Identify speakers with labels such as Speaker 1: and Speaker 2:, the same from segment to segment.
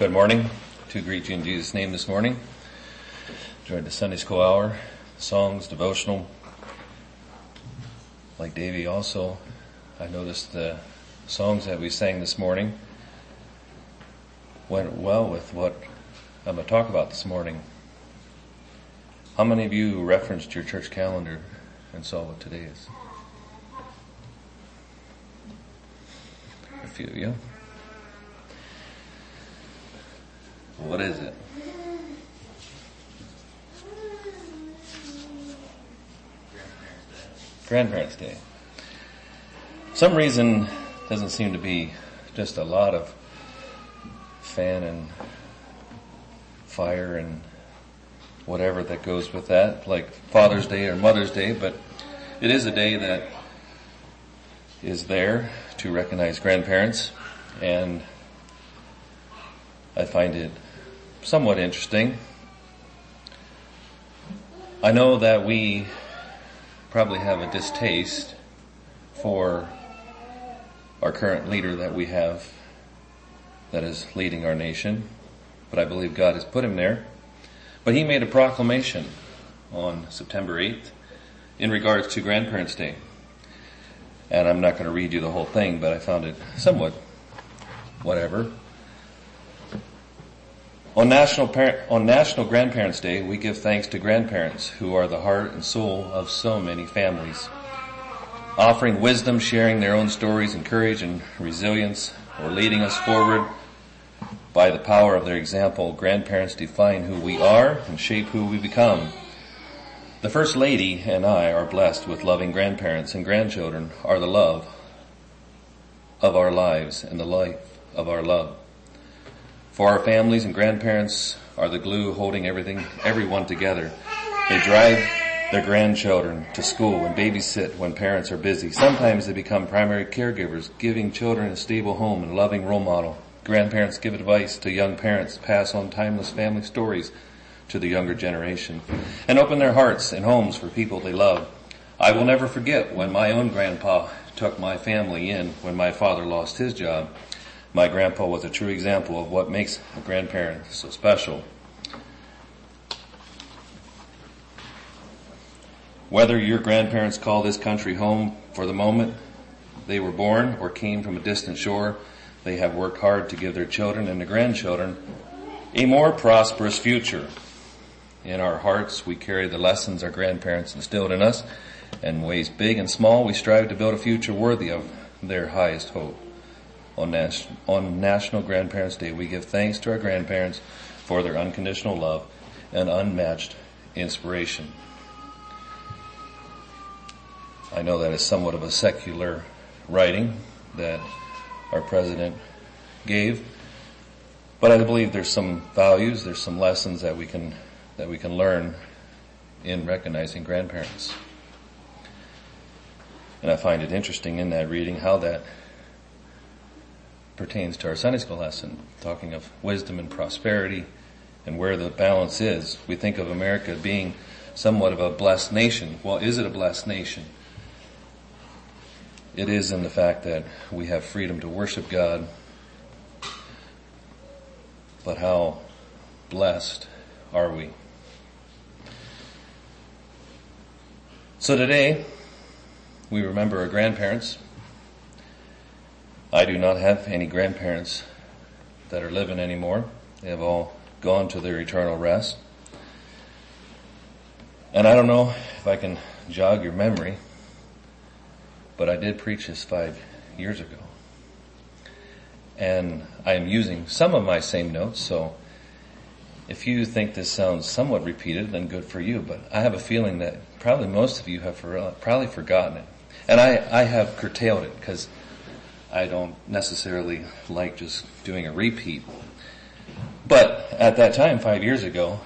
Speaker 1: Good morning. To greet you in Jesus' name this morning. Enjoyed the Sunday school hour, songs, devotional. Like Davy also, I noticed the songs that we sang this morning went well with what I'm going to talk about this morning. How many of you referenced your church calendar and saw what today is? A few of you. What is it? Grandparents' Day. Some reason doesn't seem to be just a lot of fan and fire and whatever that goes with that, like Father's Day or Mother's Day, but it is a day that is there to recognize grandparents and I find it somewhat interesting. I know that we probably have a distaste for our current leader that we have that is leading our nation, but I believe God has put him there. But he made a proclamation on September 8th in regards to Grandparents' Day. And I'm not going to read you the whole thing, but I found it somewhat whatever. On National, Par- on National Grandparents Day, we give thanks to grandparents who are the heart and soul of so many families. Offering wisdom, sharing their own stories and courage and resilience, or leading us forward by the power of their example, grandparents define who we are and shape who we become. The First Lady and I are blessed with loving grandparents and grandchildren are the love of our lives and the life of our love. For our families and grandparents are the glue holding everything, everyone together. They drive their grandchildren to school and babysit when parents are busy. Sometimes they become primary caregivers, giving children a stable home and a loving role model. Grandparents give advice to young parents, pass on timeless family stories to the younger generation, and open their hearts and homes for people they love. I will never forget when my own grandpa took my family in when my father lost his job. My grandpa was a true example of what makes a grandparent so special. Whether your grandparents call this country home for the moment they were born or came from a distant shore, they have worked hard to give their children and their grandchildren a more prosperous future. In our hearts, we carry the lessons our grandparents instilled in us, and ways big and small, we strive to build a future worthy of their highest hope. On, Nas- on National Grandparents Day, we give thanks to our grandparents for their unconditional love and unmatched inspiration. I know that is somewhat of a secular writing that our president gave, but I believe there's some values, there's some lessons that we can, that we can learn in recognizing grandparents. And I find it interesting in that reading how that pertains to our Sunday school lesson, talking of wisdom and prosperity and where the balance is. We think of America being somewhat of a blessed nation. Well, is it a blessed nation? It is in the fact that we have freedom to worship God, but how blessed are we? So today, we remember our grandparents. I do not have any grandparents that are living anymore. They have all gone to their eternal rest. And I don't know if I can jog your memory, but I did preach this five years ago. And I am using some of my same notes, so if you think this sounds somewhat repeated, then good for you, but I have a feeling that probably most of you have for, probably forgotten it. And I, I have curtailed it because I don't necessarily like just doing a repeat. But at that time, five years ago,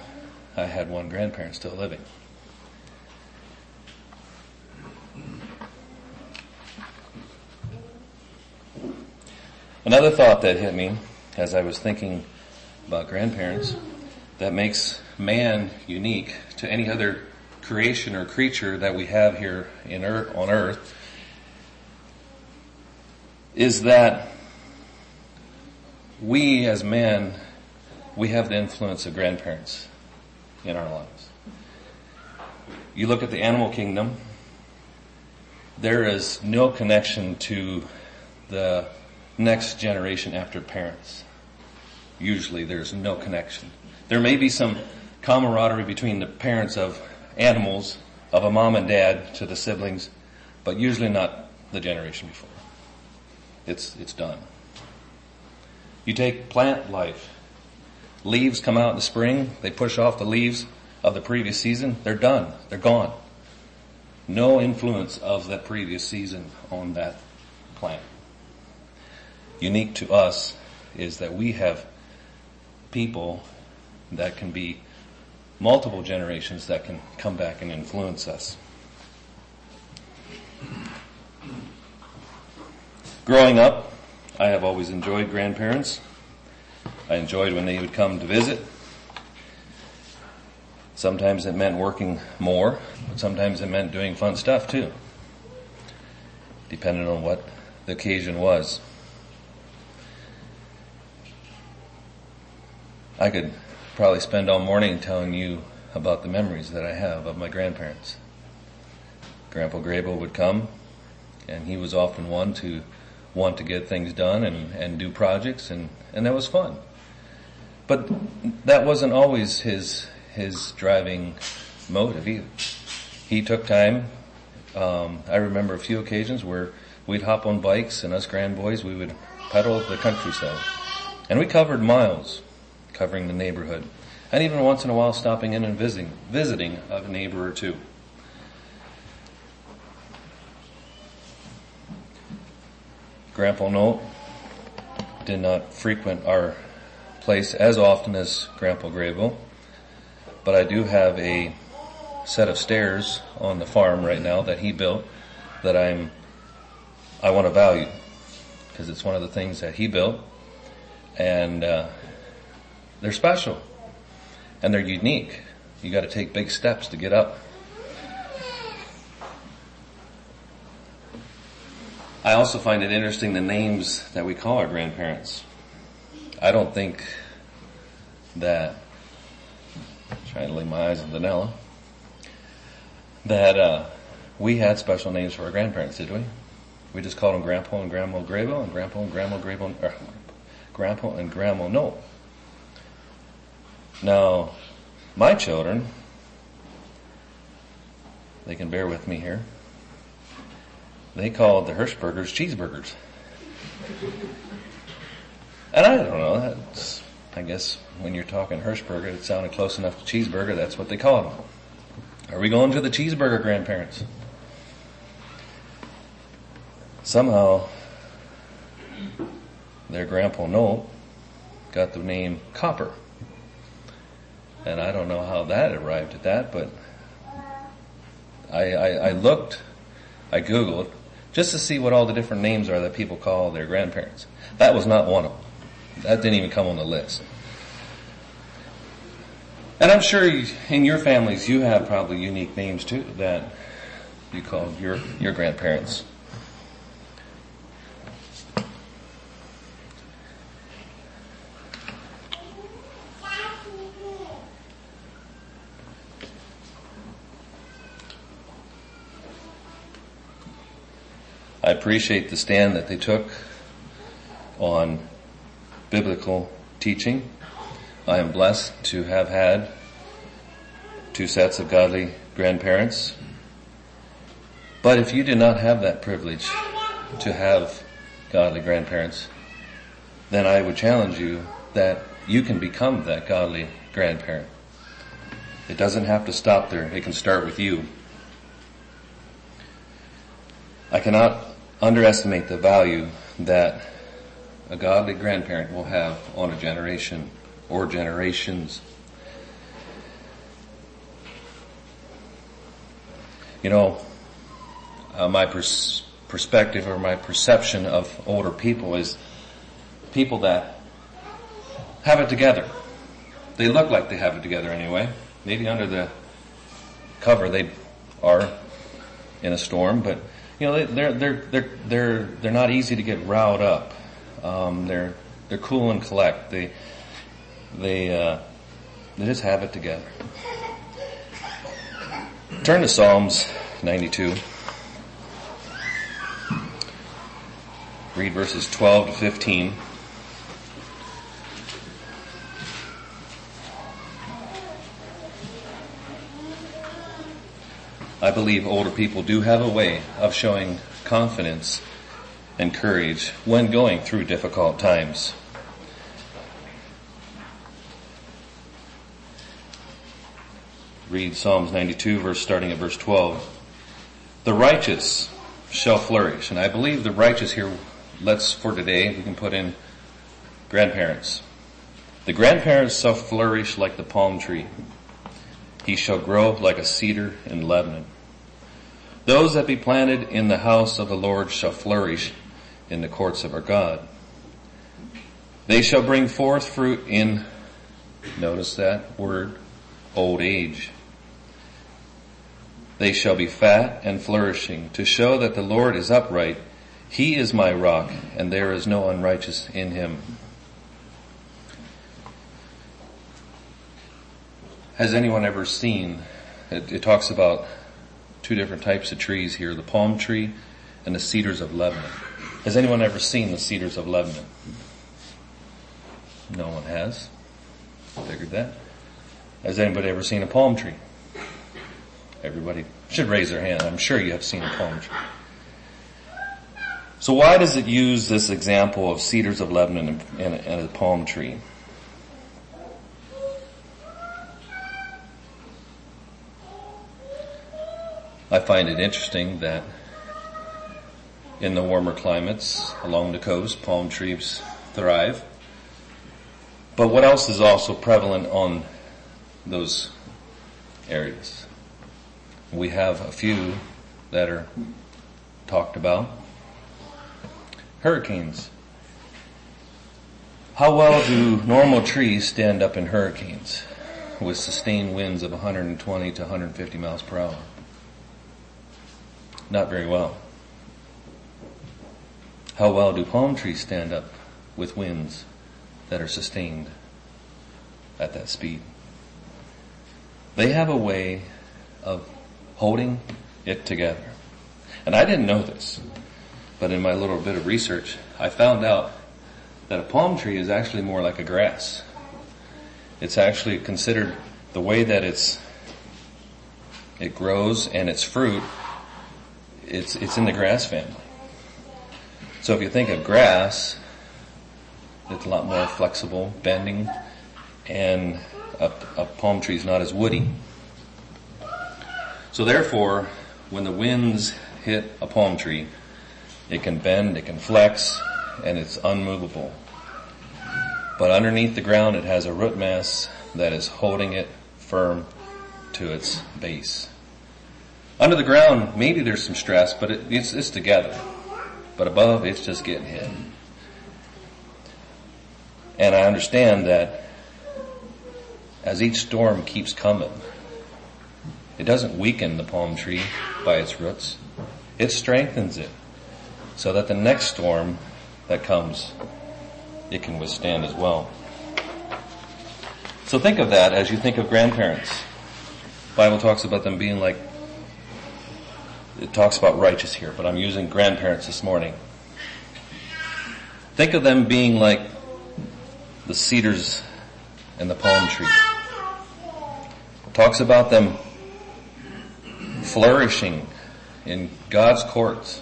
Speaker 1: I had one grandparent still living. Another thought that hit me as I was thinking about grandparents that makes man unique to any other creation or creature that we have here in earth, on earth is that we as men we have the influence of grandparents in our lives. You look at the animal kingdom, there is no connection to the next generation after parents. Usually there's no connection. There may be some camaraderie between the parents of animals, of a mom and dad to the siblings, but usually not the generation before. It's, it's done. You take plant life. Leaves come out in the spring, they push off the leaves of the previous season, they're done, they're gone. No influence of that previous season on that plant. Unique to us is that we have people that can be multiple generations that can come back and influence us. Growing up, I have always enjoyed grandparents. I enjoyed when they would come to visit. Sometimes it meant working more, but sometimes it meant doing fun stuff too, depending on what the occasion was. I could probably spend all morning telling you about the memories that I have of my grandparents. Grandpa Grable would come, and he was often one to want to get things done and, and do projects, and, and that was fun. But that wasn't always his his driving motive either. He took time. Um, I remember a few occasions where we'd hop on bikes, and us grand boys we would pedal the countryside, and we covered miles covering the neighborhood, and even once in a while stopping in and visiting, visiting a neighbor or two. Grandpa Nolt did not frequent our place as often as Grandpa Grayville, but I do have a set of stairs on the farm right now that he built that I'm I want to value because it's one of the things that he built and uh, they're special and they're unique. You got to take big steps to get up. I also find it interesting the names that we call our grandparents. I don't think that, trying to lay my eyes on Danella, that uh, we had special names for our grandparents, did we? We just called them Grandpa and Grandma Grabo and Grandpa and Grandma Grabo, or Grandpa and Grandma Nolt. Now, my children, they can bear with me here. They called the Hirschbergers cheeseburgers. And I don't know, that's, I guess when you're talking Hirschberger, it sounded close enough to cheeseburger, that's what they called them. Are we going to the cheeseburger grandparents? Somehow, their grandpa Nolt got the name Copper. And I don't know how that arrived at that, but I, I, I looked, I Googled, just to see what all the different names are that people call their grandparents. That was not one of them. That didn't even come on the list. And I'm sure in your families you have probably unique names too that you call your, your grandparents. I appreciate the stand that they took on biblical teaching. I am blessed to have had two sets of godly grandparents. But if you did not have that privilege to have godly grandparents, then I would challenge you that you can become that godly grandparent. It doesn't have to stop there. It can start with you. I cannot underestimate the value that a godly grandparent will have on a generation or generations. You know, uh, my pers- perspective or my perception of older people is people that have it together. They look like they have it together anyway. Maybe under the cover they are in a storm, but you know, they're, they're, they're, they're, they're not easy to get riled up. Um, they're, they're cool and collect. They, they, uh, they just have it together. Turn to Psalms 92. Read verses 12 to 15. I believe older people do have a way of showing confidence and courage when going through difficult times. Read Psalms 92 verse starting at verse 12. The righteous shall flourish. And I believe the righteous here, let's for today, we can put in grandparents. The grandparents shall flourish like the palm tree. He shall grow like a cedar in Lebanon. Those that be planted in the house of the Lord shall flourish in the courts of our God. They shall bring forth fruit in, notice that word, old age. They shall be fat and flourishing to show that the Lord is upright. He is my rock and there is no unrighteous in him. Has anyone ever seen, it, it, talks about two different types of trees here, the palm tree and the cedars of Lebanon. Has anyone ever seen the cedars of Lebanon? No one has. Figured that. Has anybody ever seen a palm tree? Everybody should raise their hand. I'm sure you have seen a palm tree. So why does it use this example of cedars of Lebanon and, and a palm tree? I find it interesting that in the warmer climates along the coast, palm trees thrive. But what else is also prevalent on those areas? We have a few that are talked about. Hurricanes. How well do normal trees stand up in hurricanes with sustained winds of 120 to 150 miles per hour? Not very well. How well do palm trees stand up with winds that are sustained at that speed? They have a way of holding it together. And I didn't know this, but in my little bit of research, I found out that a palm tree is actually more like a grass. It's actually considered the way that it's, it grows and its fruit, it's, it's in the grass family. So if you think of grass, it's a lot more flexible, bending, and a, a palm tree is not as woody. So therefore, when the winds hit a palm tree, it can bend, it can flex, and it's unmovable. But underneath the ground, it has a root mass that is holding it firm to its base. Under the ground, maybe there's some stress, but it, it's, it's together. But above, it's just getting hit. And I understand that as each storm keeps coming, it doesn't weaken the palm tree by its roots. It strengthens it so that the next storm that comes, it can withstand as well. So think of that as you think of grandparents. Bible talks about them being like, it talks about righteous here, but I'm using grandparents this morning. Think of them being like the cedars and the palm tree. It talks about them flourishing in God's courts.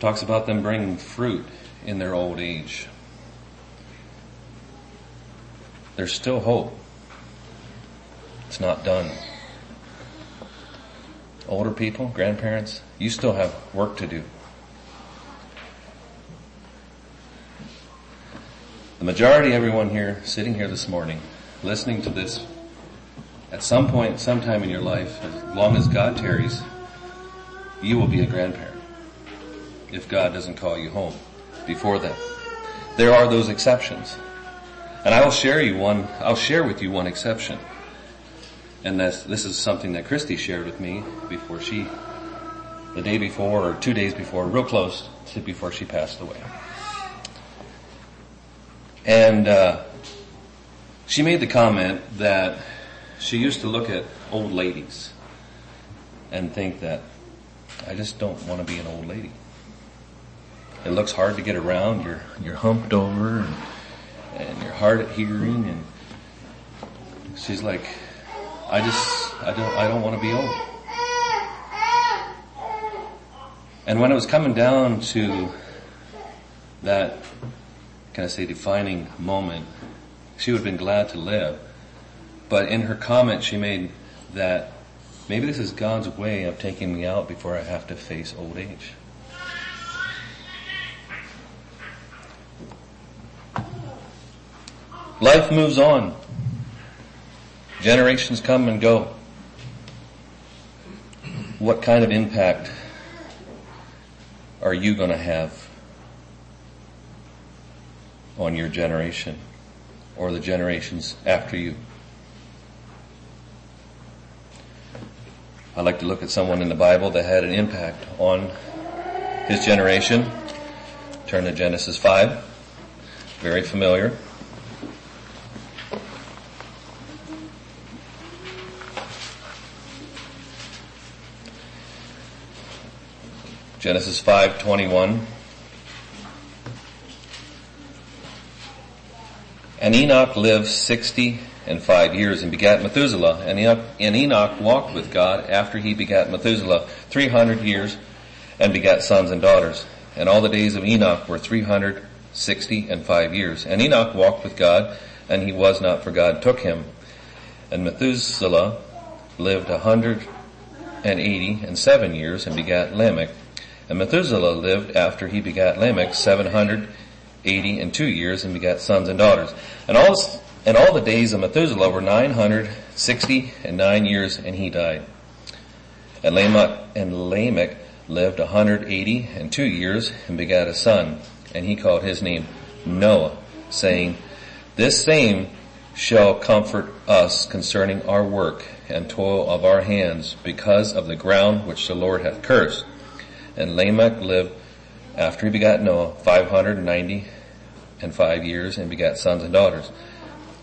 Speaker 1: Talks about them bringing fruit in their old age. There's still hope. It's not done. Older people, grandparents, you still have work to do. The majority, everyone here, sitting here this morning, listening to this at some point, sometime in your life, as long as God tarries, you will be a grandparent. If God doesn't call you home before that. There are those exceptions. And I will share you one, I'll share with you one exception. And this, this is something that Christy shared with me before she, the day before or two days before, real close to before she passed away. And, uh, She made the comment that she used to look at old ladies and think that I just don't want to be an old lady. It looks hard to get around. You're you're humped over and, and you're hard at hearing and she's like, I just I don't I don't want to be old. And when it was coming down to that, can I say, defining moment, she would have been glad to live. But in her comment, she made that maybe this is God's way of taking me out before I have to face old age. Life moves on. Generations come and go. What kind of impact are you going to have on your generation or the generations after you? I like to look at someone in the Bible that had an impact on his generation. Turn to Genesis 5. Very familiar. Genesis 5:21 And Enoch lived 60 and 5 years and begat Methuselah. And Enoch, and Enoch walked with God after he begat Methuselah 300 years and begat sons and daughters. And all the days of Enoch were 360 and 5 years. And Enoch walked with God and he was not for God took him. And Methuselah lived a hundred and eighty and seven years and begat Lamech and Methuselah lived after he begat Lamech 780 and two years and begat sons and daughters. And all, and all the days of Methuselah were 960 and nine years and he died. And Lamech, and Lamech lived 180 and two years and begat a son. And he called his name Noah, saying, This same shall comfort us concerning our work and toil of our hands because of the ground which the Lord hath cursed. And Lamech lived after he begat Noah 590 and five years and begat sons and daughters.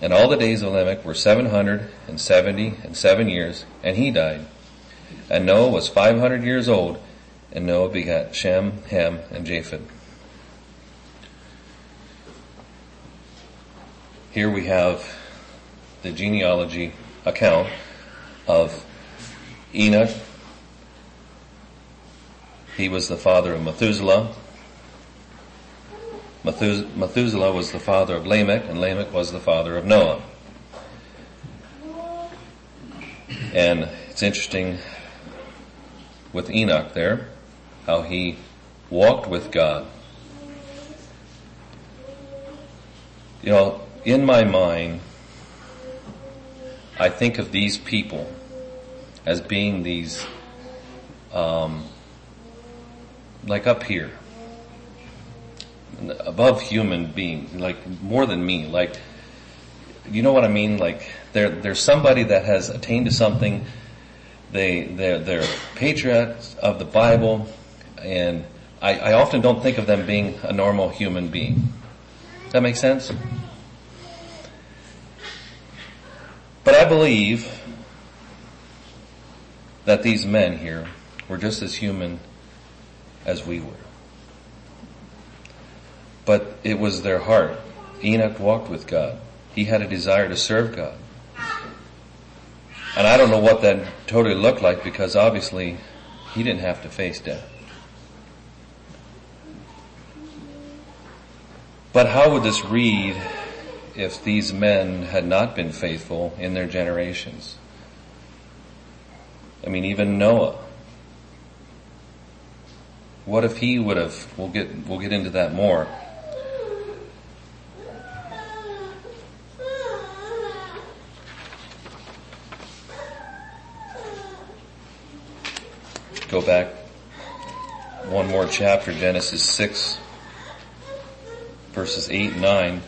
Speaker 1: And all the days of Lamech were 770 and seven years and he died. And Noah was 500 years old and Noah begat Shem, Ham, and Japheth. Here we have the genealogy account of Enoch, he was the father of Methuselah. Methuselah was the father of Lamech, and Lamech was the father of Noah. And it's interesting with Enoch there, how he walked with God. You know, in my mind, I think of these people as being these um, like up here, above human being, like more than me, like, you know what I mean? Like, they're, there's somebody that has attained to something, they, they're, they're patriots of the Bible, and I, I often don't think of them being a normal human being. That make sense? But I believe that these men here were just as human as we were. But it was their heart. Enoch walked with God. He had a desire to serve God. And I don't know what that totally looked like because obviously he didn't have to face death. But how would this read if these men had not been faithful in their generations? I mean, even Noah what if he would have, we'll get, we'll get into that more. Go back one more chapter, Genesis 6, verses 8 and 9.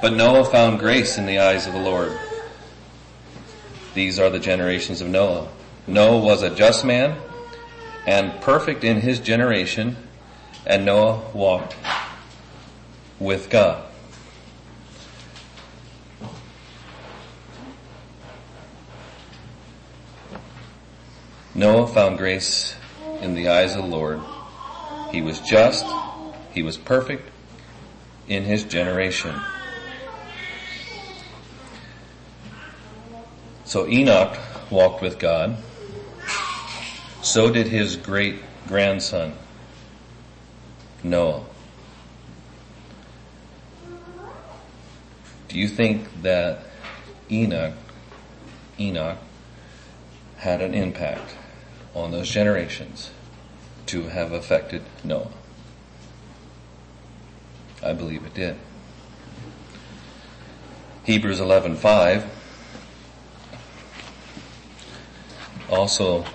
Speaker 1: But Noah found grace in the eyes of the Lord. These are the generations of Noah. Noah was a just man and perfect in his generation, and Noah walked with God. Noah found grace in the eyes of the Lord. He was just, he was perfect in his generation. So Enoch walked with God. So did his great grandson, Noah. Do you think that Enoch, Enoch had an impact on those generations to have affected Noah? I believe it did. Hebrews 11:5 also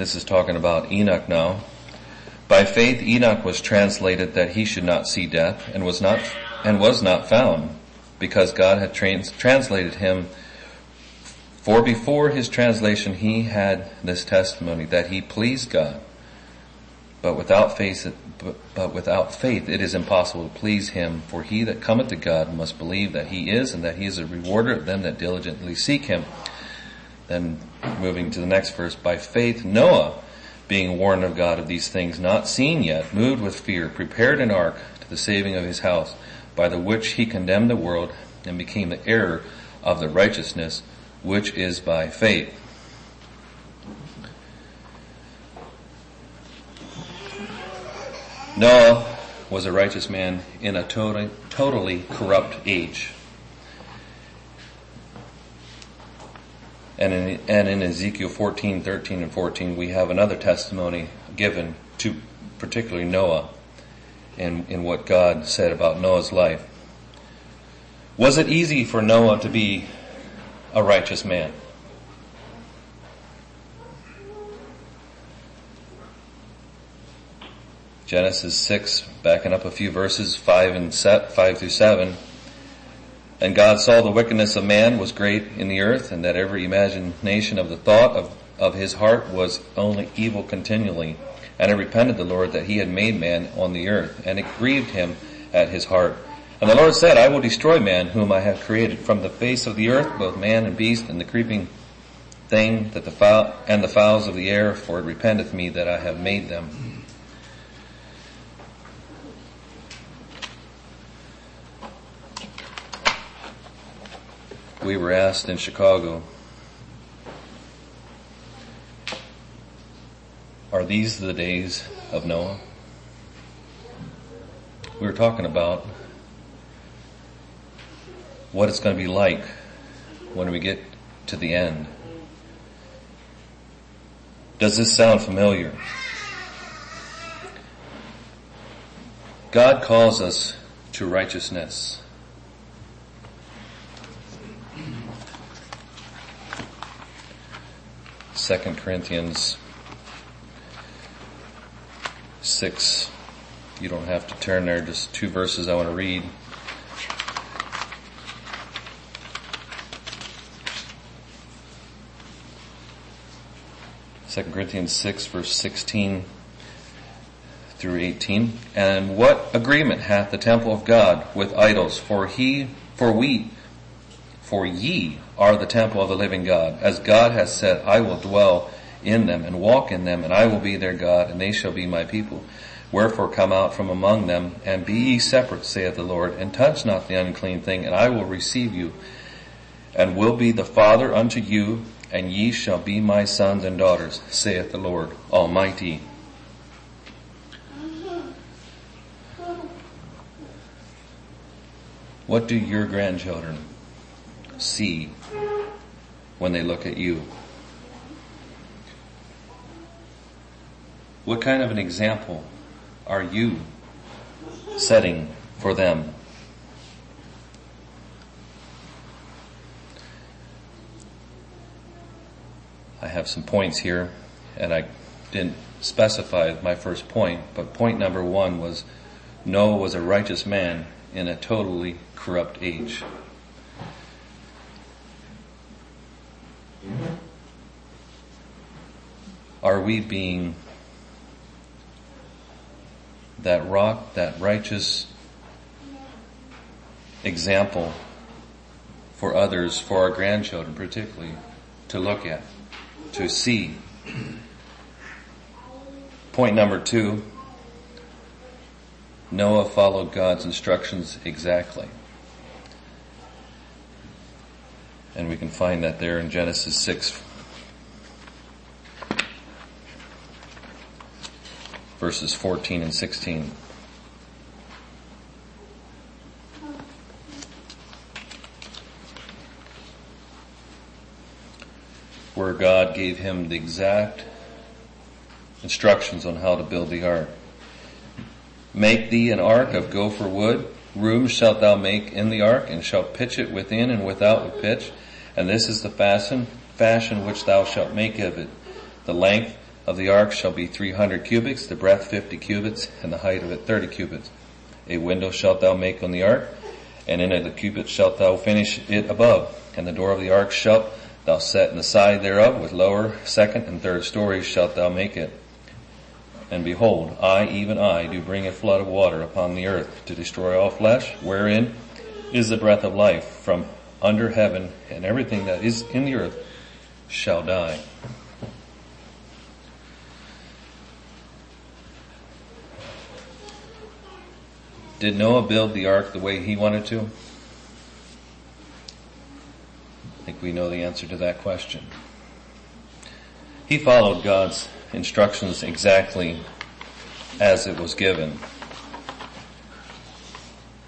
Speaker 1: This is talking about Enoch now. By faith Enoch was translated that he should not see death and was not and was not found because God had trans- translated him for before his translation he had this testimony that he pleased God. But without faith, but, but without faith it is impossible to please him, for he that cometh to God must believe that he is and that he is a rewarder of them that diligently seek him. Then moving to the next verse, by faith Noah, being warned of God of these things not seen yet, moved with fear, prepared an ark to the saving of his house, by the which he condemned the world and became the heir of the righteousness which is by faith. Noah was a righteous man in a totally, totally corrupt age. And in, and in Ezekiel 14, 13 and 14, we have another testimony given to particularly Noah and in what God said about Noah's life. Was it easy for Noah to be a righteous man? Genesis 6, backing up a few verses, 5 and set, 5 through 7. And God saw the wickedness of man was great in the earth, and that every imagination of the thought of, of his heart was only evil continually. And it repented the Lord that he had made man on the earth, and it grieved him at his heart. And the Lord said, I will destroy man whom I have created from the face of the earth, both man and beast, and the creeping thing that the fowl, and the fowls of the air, for it repenteth me that I have made them. We were asked in Chicago, are these the days of Noah? We were talking about what it's going to be like when we get to the end. Does this sound familiar? God calls us to righteousness. Second Corinthians 6. You don't have to turn there, just two verses I want to read. Second Corinthians 6 verse 16 through 18. And what agreement hath the temple of God with idols? For he, for we, for ye are the temple of the living God. As God has said, I will dwell in them and walk in them and I will be their God and they shall be my people. Wherefore come out from among them and be ye separate, saith the Lord, and touch not the unclean thing and I will receive you and will be the Father unto you and ye shall be my sons and daughters, saith the Lord Almighty. What do your grandchildren see when they look at you? What kind of an example are you setting for them? I have some points here and I didn't specify my first point, but point number one was Noah was a righteous man in a totally corrupt age. Are we being that rock, that righteous example for others, for our grandchildren particularly, to look at, to see. Point number two, Noah followed God's instructions exactly. And we can find that there in Genesis 6 verses 14 and 16. Where God gave him the exact instructions on how to build the ark. Make thee an ark of gopher wood. Rooms shalt thou make in the ark, and shalt pitch it within and without with pitch. And this is the fashion, fashion which thou shalt make of it. The length of the ark shall be three hundred cubits, the breadth fifty cubits, and the height of it thirty cubits. A window shalt thou make on the ark, and in it the cubits shalt thou finish it above. And the door of the ark shalt thou set in the side thereof, with lower, second, and third stories shalt thou make it. And behold, I, even I, do bring a flood of water upon the earth to destroy all flesh, wherein is the breath of life from under heaven, and everything that is in the earth shall die. Did Noah build the ark the way he wanted to? I think we know the answer to that question. He followed God's instructions exactly as it was given.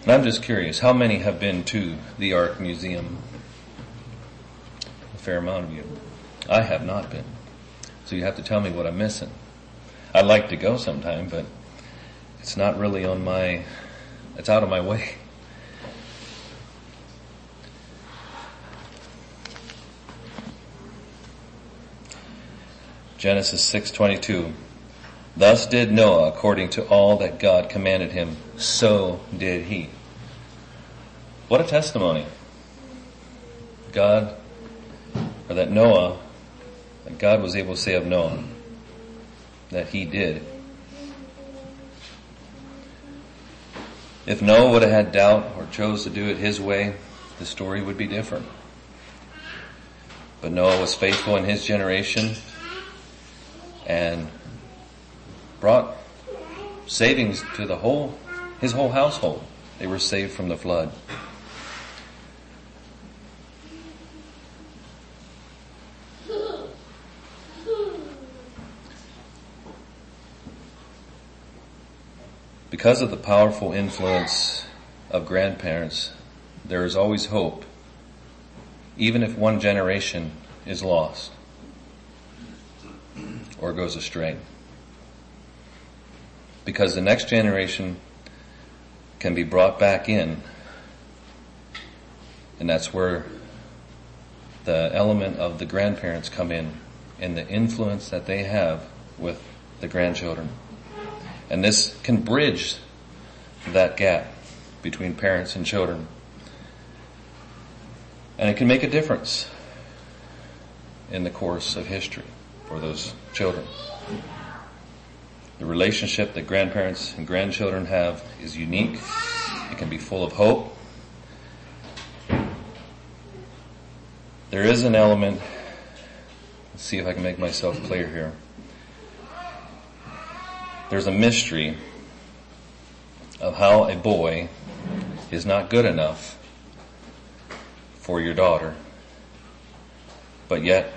Speaker 1: And I'm just curious, how many have been to the Ark Museum? A fair amount of you. I have not been. So you have to tell me what I'm missing. I'd like to go sometime, but it's not really on my it's out of my way. Genesis 6:22 Thus did Noah according to all that God commanded him so did he. What a testimony. God or that Noah that God was able to say of Noah that he did If Noah would have had doubt or chose to do it his way, the story would be different. But Noah was faithful in his generation and brought savings to the whole, his whole household. They were saved from the flood. Because of the powerful influence of grandparents, there is always hope, even if one generation is lost or goes astray. Because the next generation can be brought back in, and that's where the element of the grandparents come in and the influence that they have with the grandchildren. And this can bridge that gap between parents and children. And it can make a difference in the course of history for those children. The relationship that grandparents and grandchildren have is unique. It can be full of hope. There is an element, let's see if I can make myself clear here there's a mystery of how a boy is not good enough for your daughter, but yet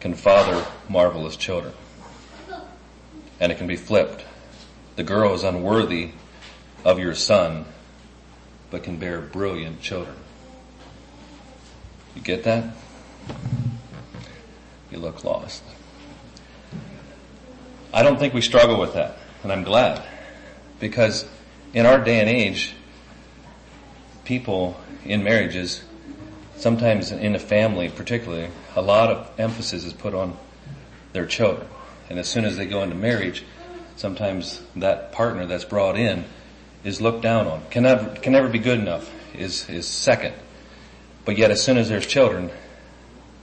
Speaker 1: can father marvelous children. And it can be flipped. The girl is unworthy of your son, but can bear brilliant children. You get that? You look lost. I don't think we struggle with that, and I'm glad. Because in our day and age, people in marriages, sometimes in a family particularly, a lot of emphasis is put on their children. And as soon as they go into marriage, sometimes that partner that's brought in is looked down on. Can never, can never be good enough is, is second. But yet as soon as there's children,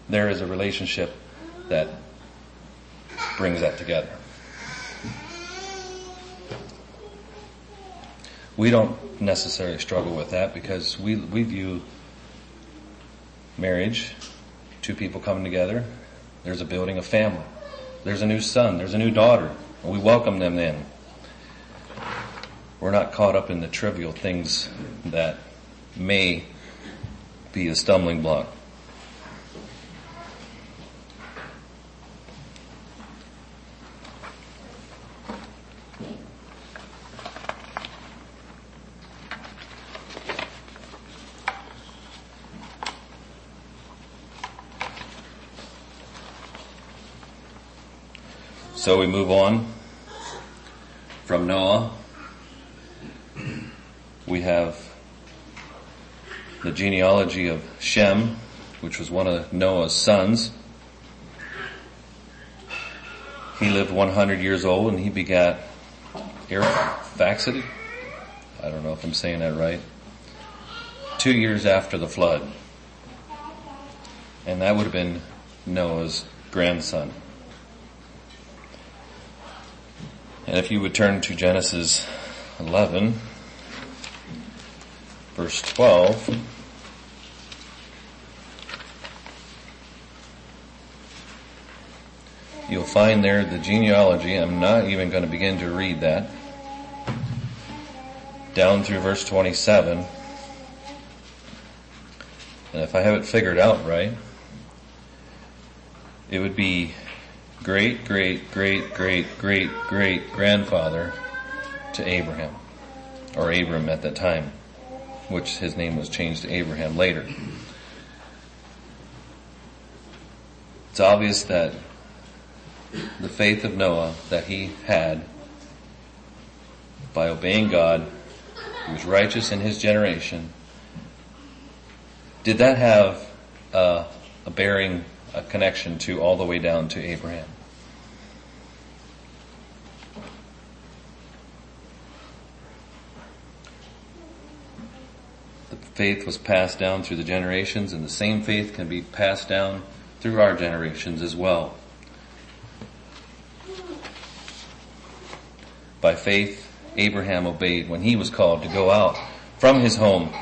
Speaker 1: there is a relationship that brings that together. We don't necessarily struggle with that because we, we view marriage, two people coming together, there's a building of family. There's a new son, there's a new daughter, and we welcome them in. We're not caught up in the trivial things that may be a stumbling block. So we move on from Noah. We have the genealogy of Shem, which was one of Noah's sons. He lived 100 years old and he begat Arphaxad. I don't know if I'm saying that right. Two years after the flood. And that would have been Noah's grandson. And if you would turn to Genesis 11, verse 12, you'll find there the genealogy. I'm not even going to begin to read that. Down through verse 27. And if I have it figured out right, it would be great, great, great, great, great, great grandfather to Abraham, or Abram at that time, which his name was changed to Abraham later. It's obvious that the faith of Noah that he had by obeying God, he was righteous in his generation. Did that have a bearing, a connection to all the way down to Abraham? Faith was passed down through the generations and the same faith can be passed down through our generations as well. By faith, Abraham obeyed when he was called to go out from his home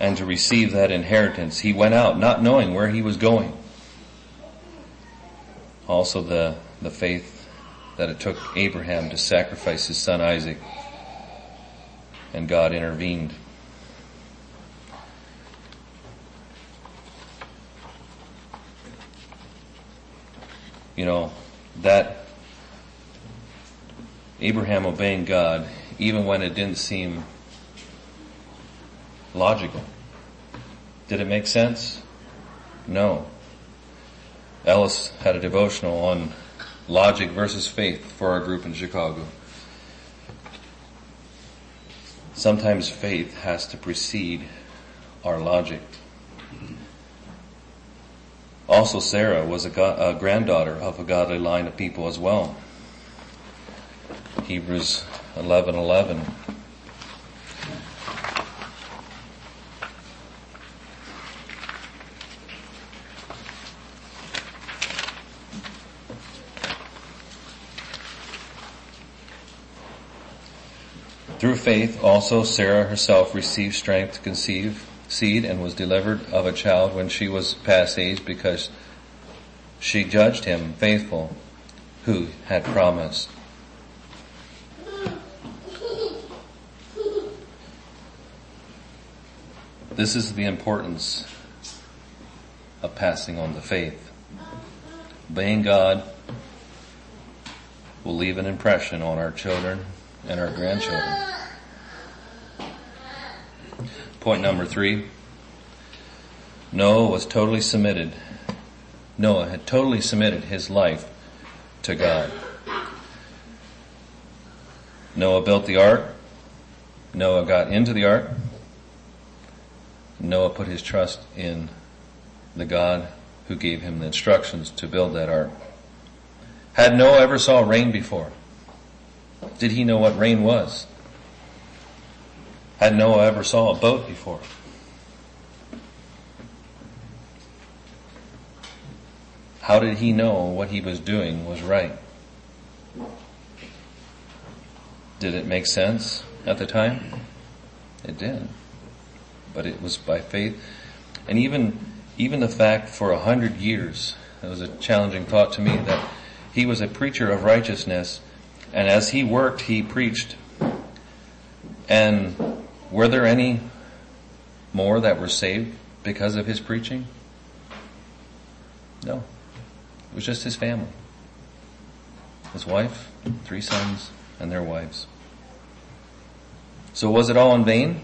Speaker 1: and to receive that inheritance. He went out not knowing where he was going. Also the, the faith that it took Abraham to sacrifice his son Isaac and God intervened. You know, that Abraham obeying God, even when it didn't seem logical. Did it make sense? No. Ellis had a devotional on logic versus faith for our group in Chicago. Sometimes faith has to precede our logic. Also Sarah was a, a granddaughter of a godly line of people as well. Hebrews 11:11. Through faith also Sarah herself received strength to conceive seed and was delivered of a child when she was past age because she judged him faithful who had promised. This is the importance of passing on the faith. Obeying God will leave an impression on our children and our grandchildren. Point number three. Noah was totally submitted. Noah had totally submitted his life to God. Noah built the ark. Noah got into the ark. Noah put his trust in the God who gave him the instructions to build that ark. Had Noah ever saw rain before? Did he know what rain was? Had Noah ever saw a boat before? How did he know what he was doing was right? Did it make sense at the time? It did. But it was by faith. And even, even the fact for a hundred years, it was a challenging thought to me that he was a preacher of righteousness and as he worked, he preached. And were there any more that were saved because of his preaching? No. It was just his family. His wife, three sons, and their wives. So was it all in vain?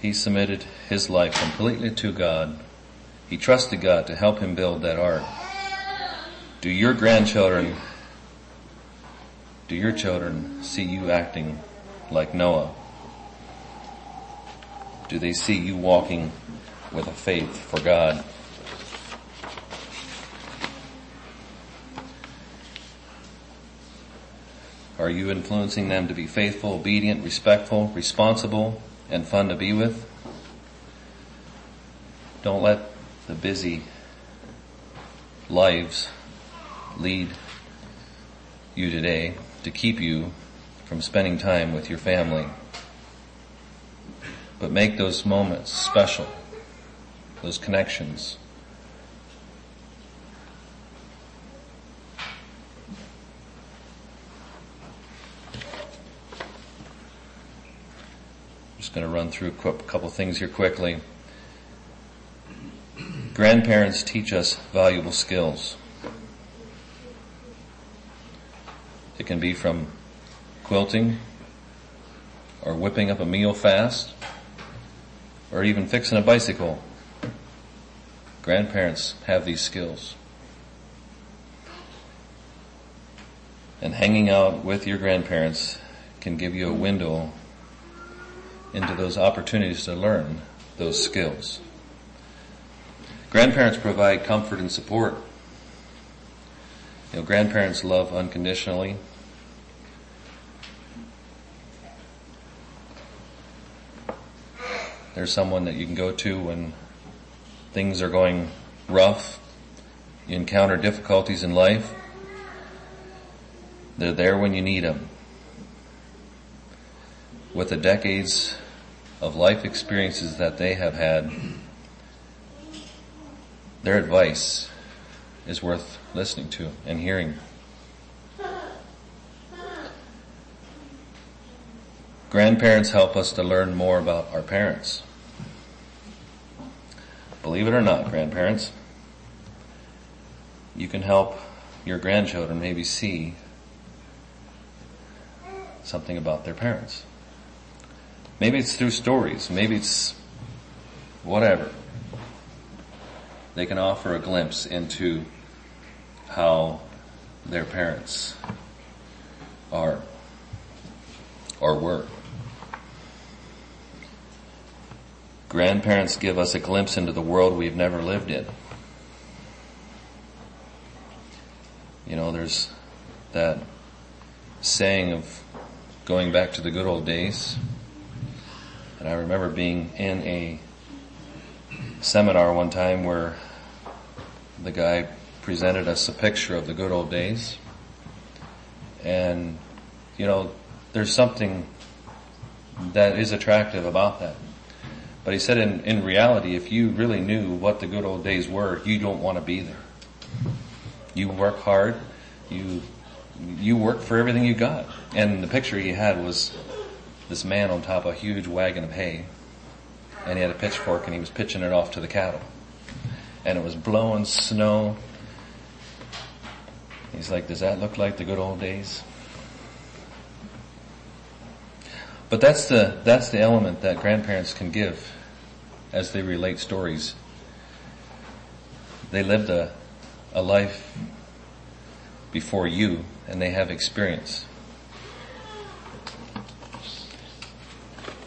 Speaker 1: He submitted his life completely to God. He trusted God to help him build that ark. Do your grandchildren, do your children see you acting like Noah? Do they see you walking with a faith for God? Are you influencing them to be faithful, obedient, respectful, responsible, and fun to be with? Don't let the busy lives lead you today to keep you from spending time with your family. But make those moments special, those connections. just going to run through a couple things here quickly. Grandparents teach us valuable skills. It can be from quilting or whipping up a meal fast or even fixing a bicycle. Grandparents have these skills. And hanging out with your grandparents can give you a window into those opportunities to learn those skills. Grandparents provide comfort and support. You know, grandparents love unconditionally. There's someone that you can go to when things are going rough, you encounter difficulties in life. They're there when you need them. With the decades of life experiences that they have had, their advice is worth listening to and hearing. Grandparents help us to learn more about our parents. Believe it or not, grandparents, you can help your grandchildren maybe see something about their parents. Maybe it's through stories. Maybe it's whatever. They can offer a glimpse into how their parents are or were. Grandparents give us a glimpse into the world we've never lived in. You know, there's that saying of going back to the good old days. And I remember being in a seminar one time where the guy presented us a picture of the good old days. And, you know, there's something that is attractive about that. But he said in, in reality, if you really knew what the good old days were, you don't want to be there. You work hard, you, you work for everything you got. And the picture he had was this man on top of a huge wagon of hay and he had a pitchfork and he was pitching it off to the cattle. And it was blowing snow. He's like, does that look like the good old days? But that's the, that's the element that grandparents can give as they relate stories. They lived a, a life before you and they have experience.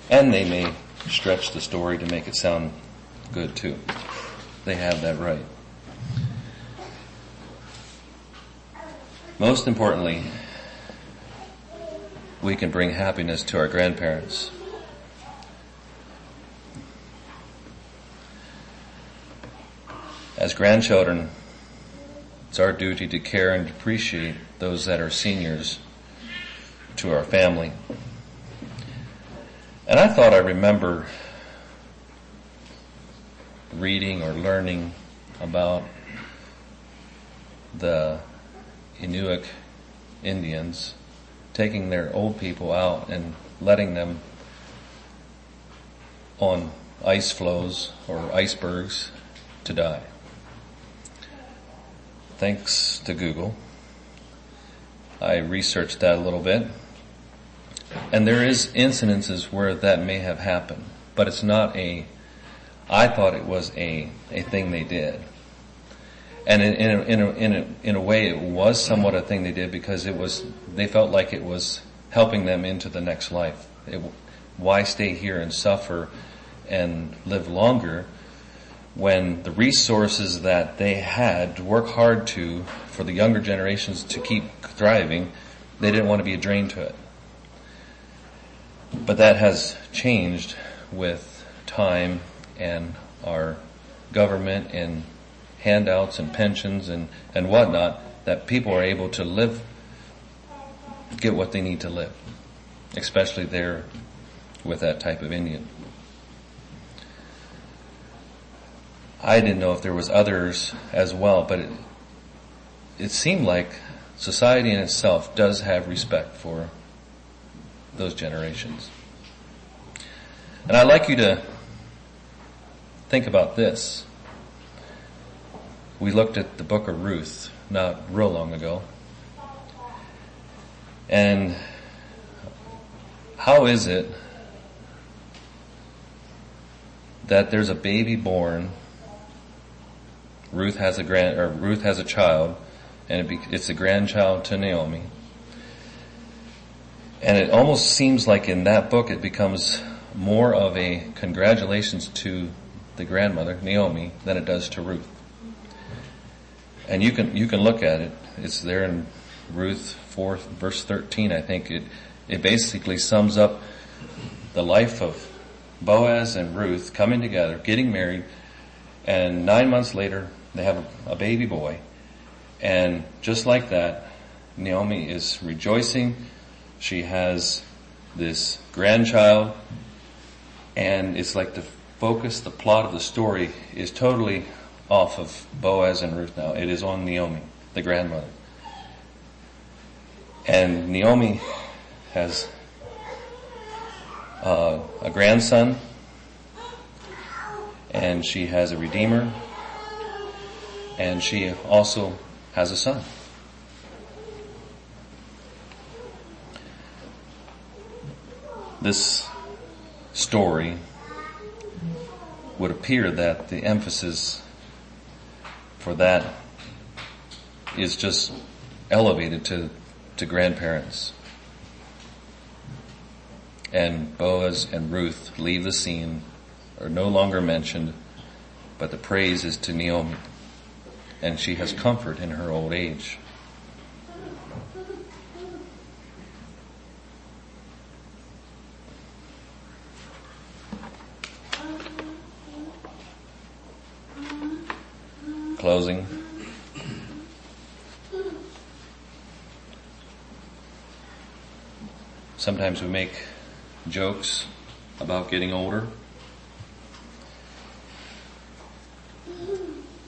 Speaker 1: And they may stretch the story to make it sound good too. They have that right. Most importantly, we can bring happiness to our grandparents. As grandchildren, it's our duty to care and appreciate those that are seniors to our family. And I thought I remember reading or learning about the Inuit Indians taking their old people out and letting them on ice floes or icebergs to die. Thanks to Google, I researched that a little bit. And there is incidences where that may have happened, but it's not a, I thought it was a, a thing they did. And in, in, a, in, a, in, a, way it was somewhat a thing they did because it was, they felt like it was helping them into the next life. It, why stay here and suffer and live longer when the resources that they had to work hard to for the younger generations to keep thriving, they didn't want to be a drain to it. But that has changed with time and our government and handouts and pensions and, and whatnot that people are able to live, get what they need to live, especially there with that type of Indian. I didn't know if there was others as well, but it, it seemed like society in itself does have respect for those generations. And I'd like you to think about this. We looked at the book of Ruth not real long ago. And how is it that there's a baby born Ruth has a grand, or Ruth has a child, and it be, it's a grandchild to Naomi. And it almost seems like in that book it becomes more of a congratulations to the grandmother, Naomi, than it does to Ruth. And you can, you can look at it. It's there in Ruth 4 verse 13, I think. It, it basically sums up the life of Boaz and Ruth coming together, getting married, and nine months later, they have a, a baby boy. And just like that, Naomi is rejoicing. She has this grandchild and it's like the focus, the plot of the story is totally off of Boaz and Ruth now. It is on Naomi, the grandmother. And Naomi has uh, a grandson and she has a redeemer and she also has a son. This story would appear that the emphasis for that is just elevated to, to grandparents. And Boaz and Ruth leave the scene, are no longer mentioned, but the praise is to Naomi and she has comfort in her old age. Closing. Sometimes we make jokes about getting older.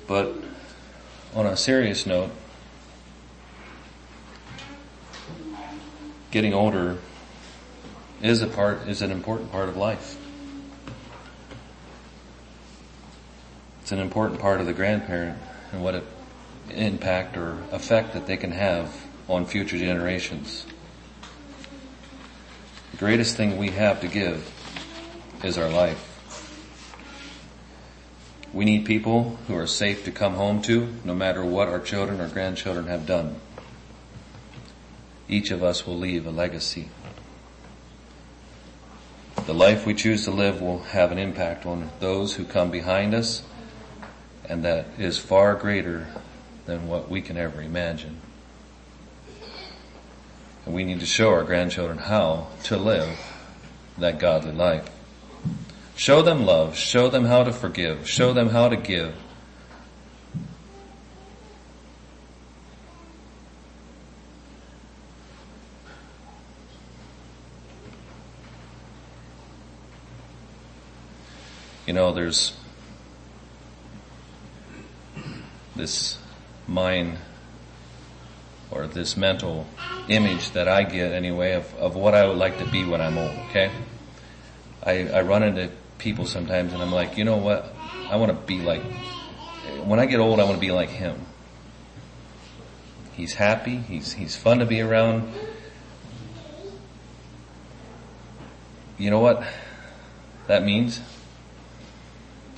Speaker 1: But on a serious note, getting older is a part, is an important part of life. It's an important part of the grandparent and what impact or effect that they can have on future generations. The greatest thing we have to give is our life. We need people who are safe to come home to, no matter what our children or grandchildren have done. Each of us will leave a legacy. The life we choose to live will have an impact on those who come behind us, and that is far greater than what we can ever imagine. And we need to show our grandchildren how to live that godly life. Show them love. Show them how to forgive. Show them how to give. You know, there's this mind or this mental image that I get anyway of, of what I would like to be when I'm old, okay? I, I run into people sometimes and I'm like, you know what? I want to be like, when I get old, I want to be like him. He's happy. He's, he's fun to be around. You know what that means?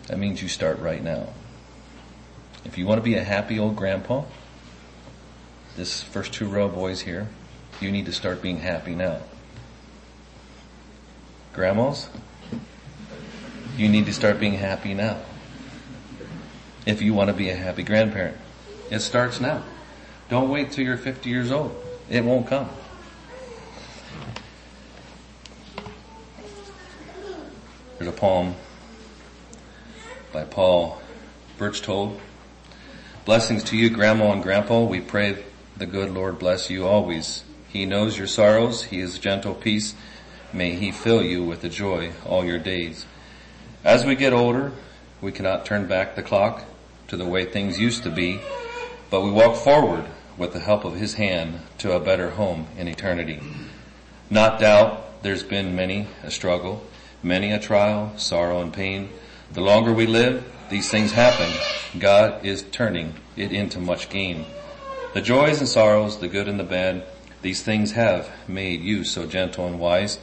Speaker 1: That means you start right now. If you want to be a happy old grandpa, this first two row boys here, you need to start being happy now. Grandmas, you need to start being happy now. If you want to be a happy grandparent, it starts now. Don't wait till you're 50 years old. It won't come. There's a poem by Paul Berchtold. Blessings to you, Grandma and Grandpa. We pray the good Lord bless you always. He knows your sorrows. He is gentle peace. May he fill you with the joy all your days. As we get older, we cannot turn back the clock to the way things used to be, but we walk forward with the help of his hand to a better home in eternity. Not doubt there's been many a struggle, many a trial, sorrow and pain. The longer we live, these things happen. God is turning it into much gain. The joys and sorrows, the good and the bad, these things have made you so gentle and wise.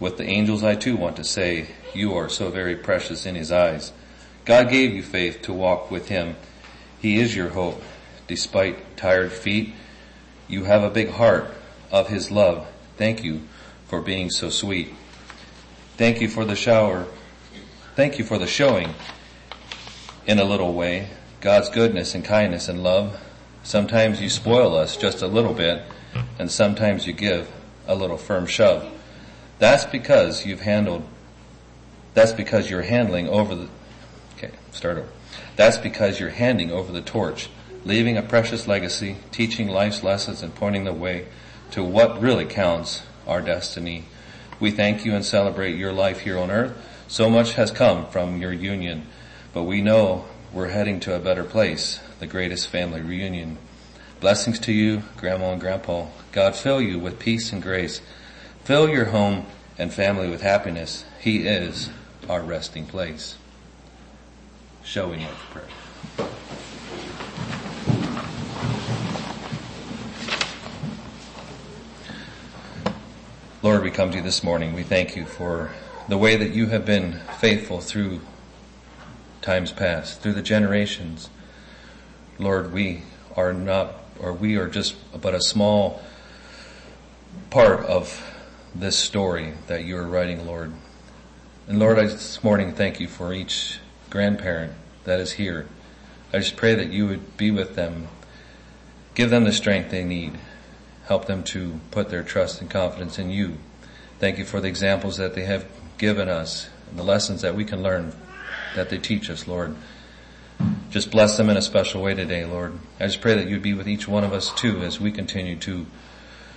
Speaker 1: With the angels I too want to say, you are so very precious in his eyes. God gave you faith to walk with him. He is your hope. Despite tired feet, you have a big heart of his love. Thank you for being so sweet. Thank you for the shower. Thank you for the showing in a little way, God's goodness and kindness and love. Sometimes you spoil us just a little bit, and sometimes you give a little firm shove. That's because you've handled, that's because you're handling over the, okay, start over. That's because you're handing over the torch, leaving a precious legacy, teaching life's lessons and pointing the way to what really counts, our destiny. We thank you and celebrate your life here on earth. So much has come from your union but we know we're heading to a better place, the greatest family reunion. Blessings to you, Grandma and Grandpa. God fill you with peace and grace. Fill your home and family with happiness. He is our resting place. Shall we for prayer? Lord, we come to you this morning. We thank you for the way that you have been faithful through times past, through the generations. Lord, we are not, or we are just but a small part of this story that you are writing, Lord. And Lord, I this morning thank you for each grandparent that is here. I just pray that you would be with them, give them the strength they need, help them to put their trust and confidence in you. Thank you for the examples that they have given us and the lessons that we can learn that they teach us, Lord. Just bless them in a special way today, Lord. I just pray that you'd be with each one of us too as we continue to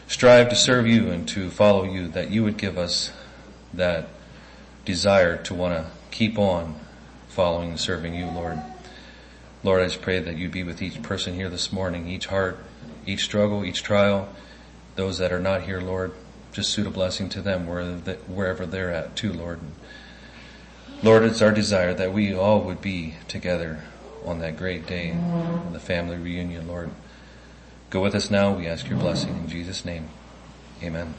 Speaker 1: strive to serve you and to follow you, that you would give us that desire to want to keep on following and serving you, Lord. Lord, I just pray that you be with each person here this morning, each heart, each struggle, each trial, those that are not here, Lord. Just suit a blessing to them wherever they're at too, Lord. Lord, it's our desire that we all would be together on that great day, the family reunion, Lord. Go with us now. We ask your blessing in Jesus' name. Amen.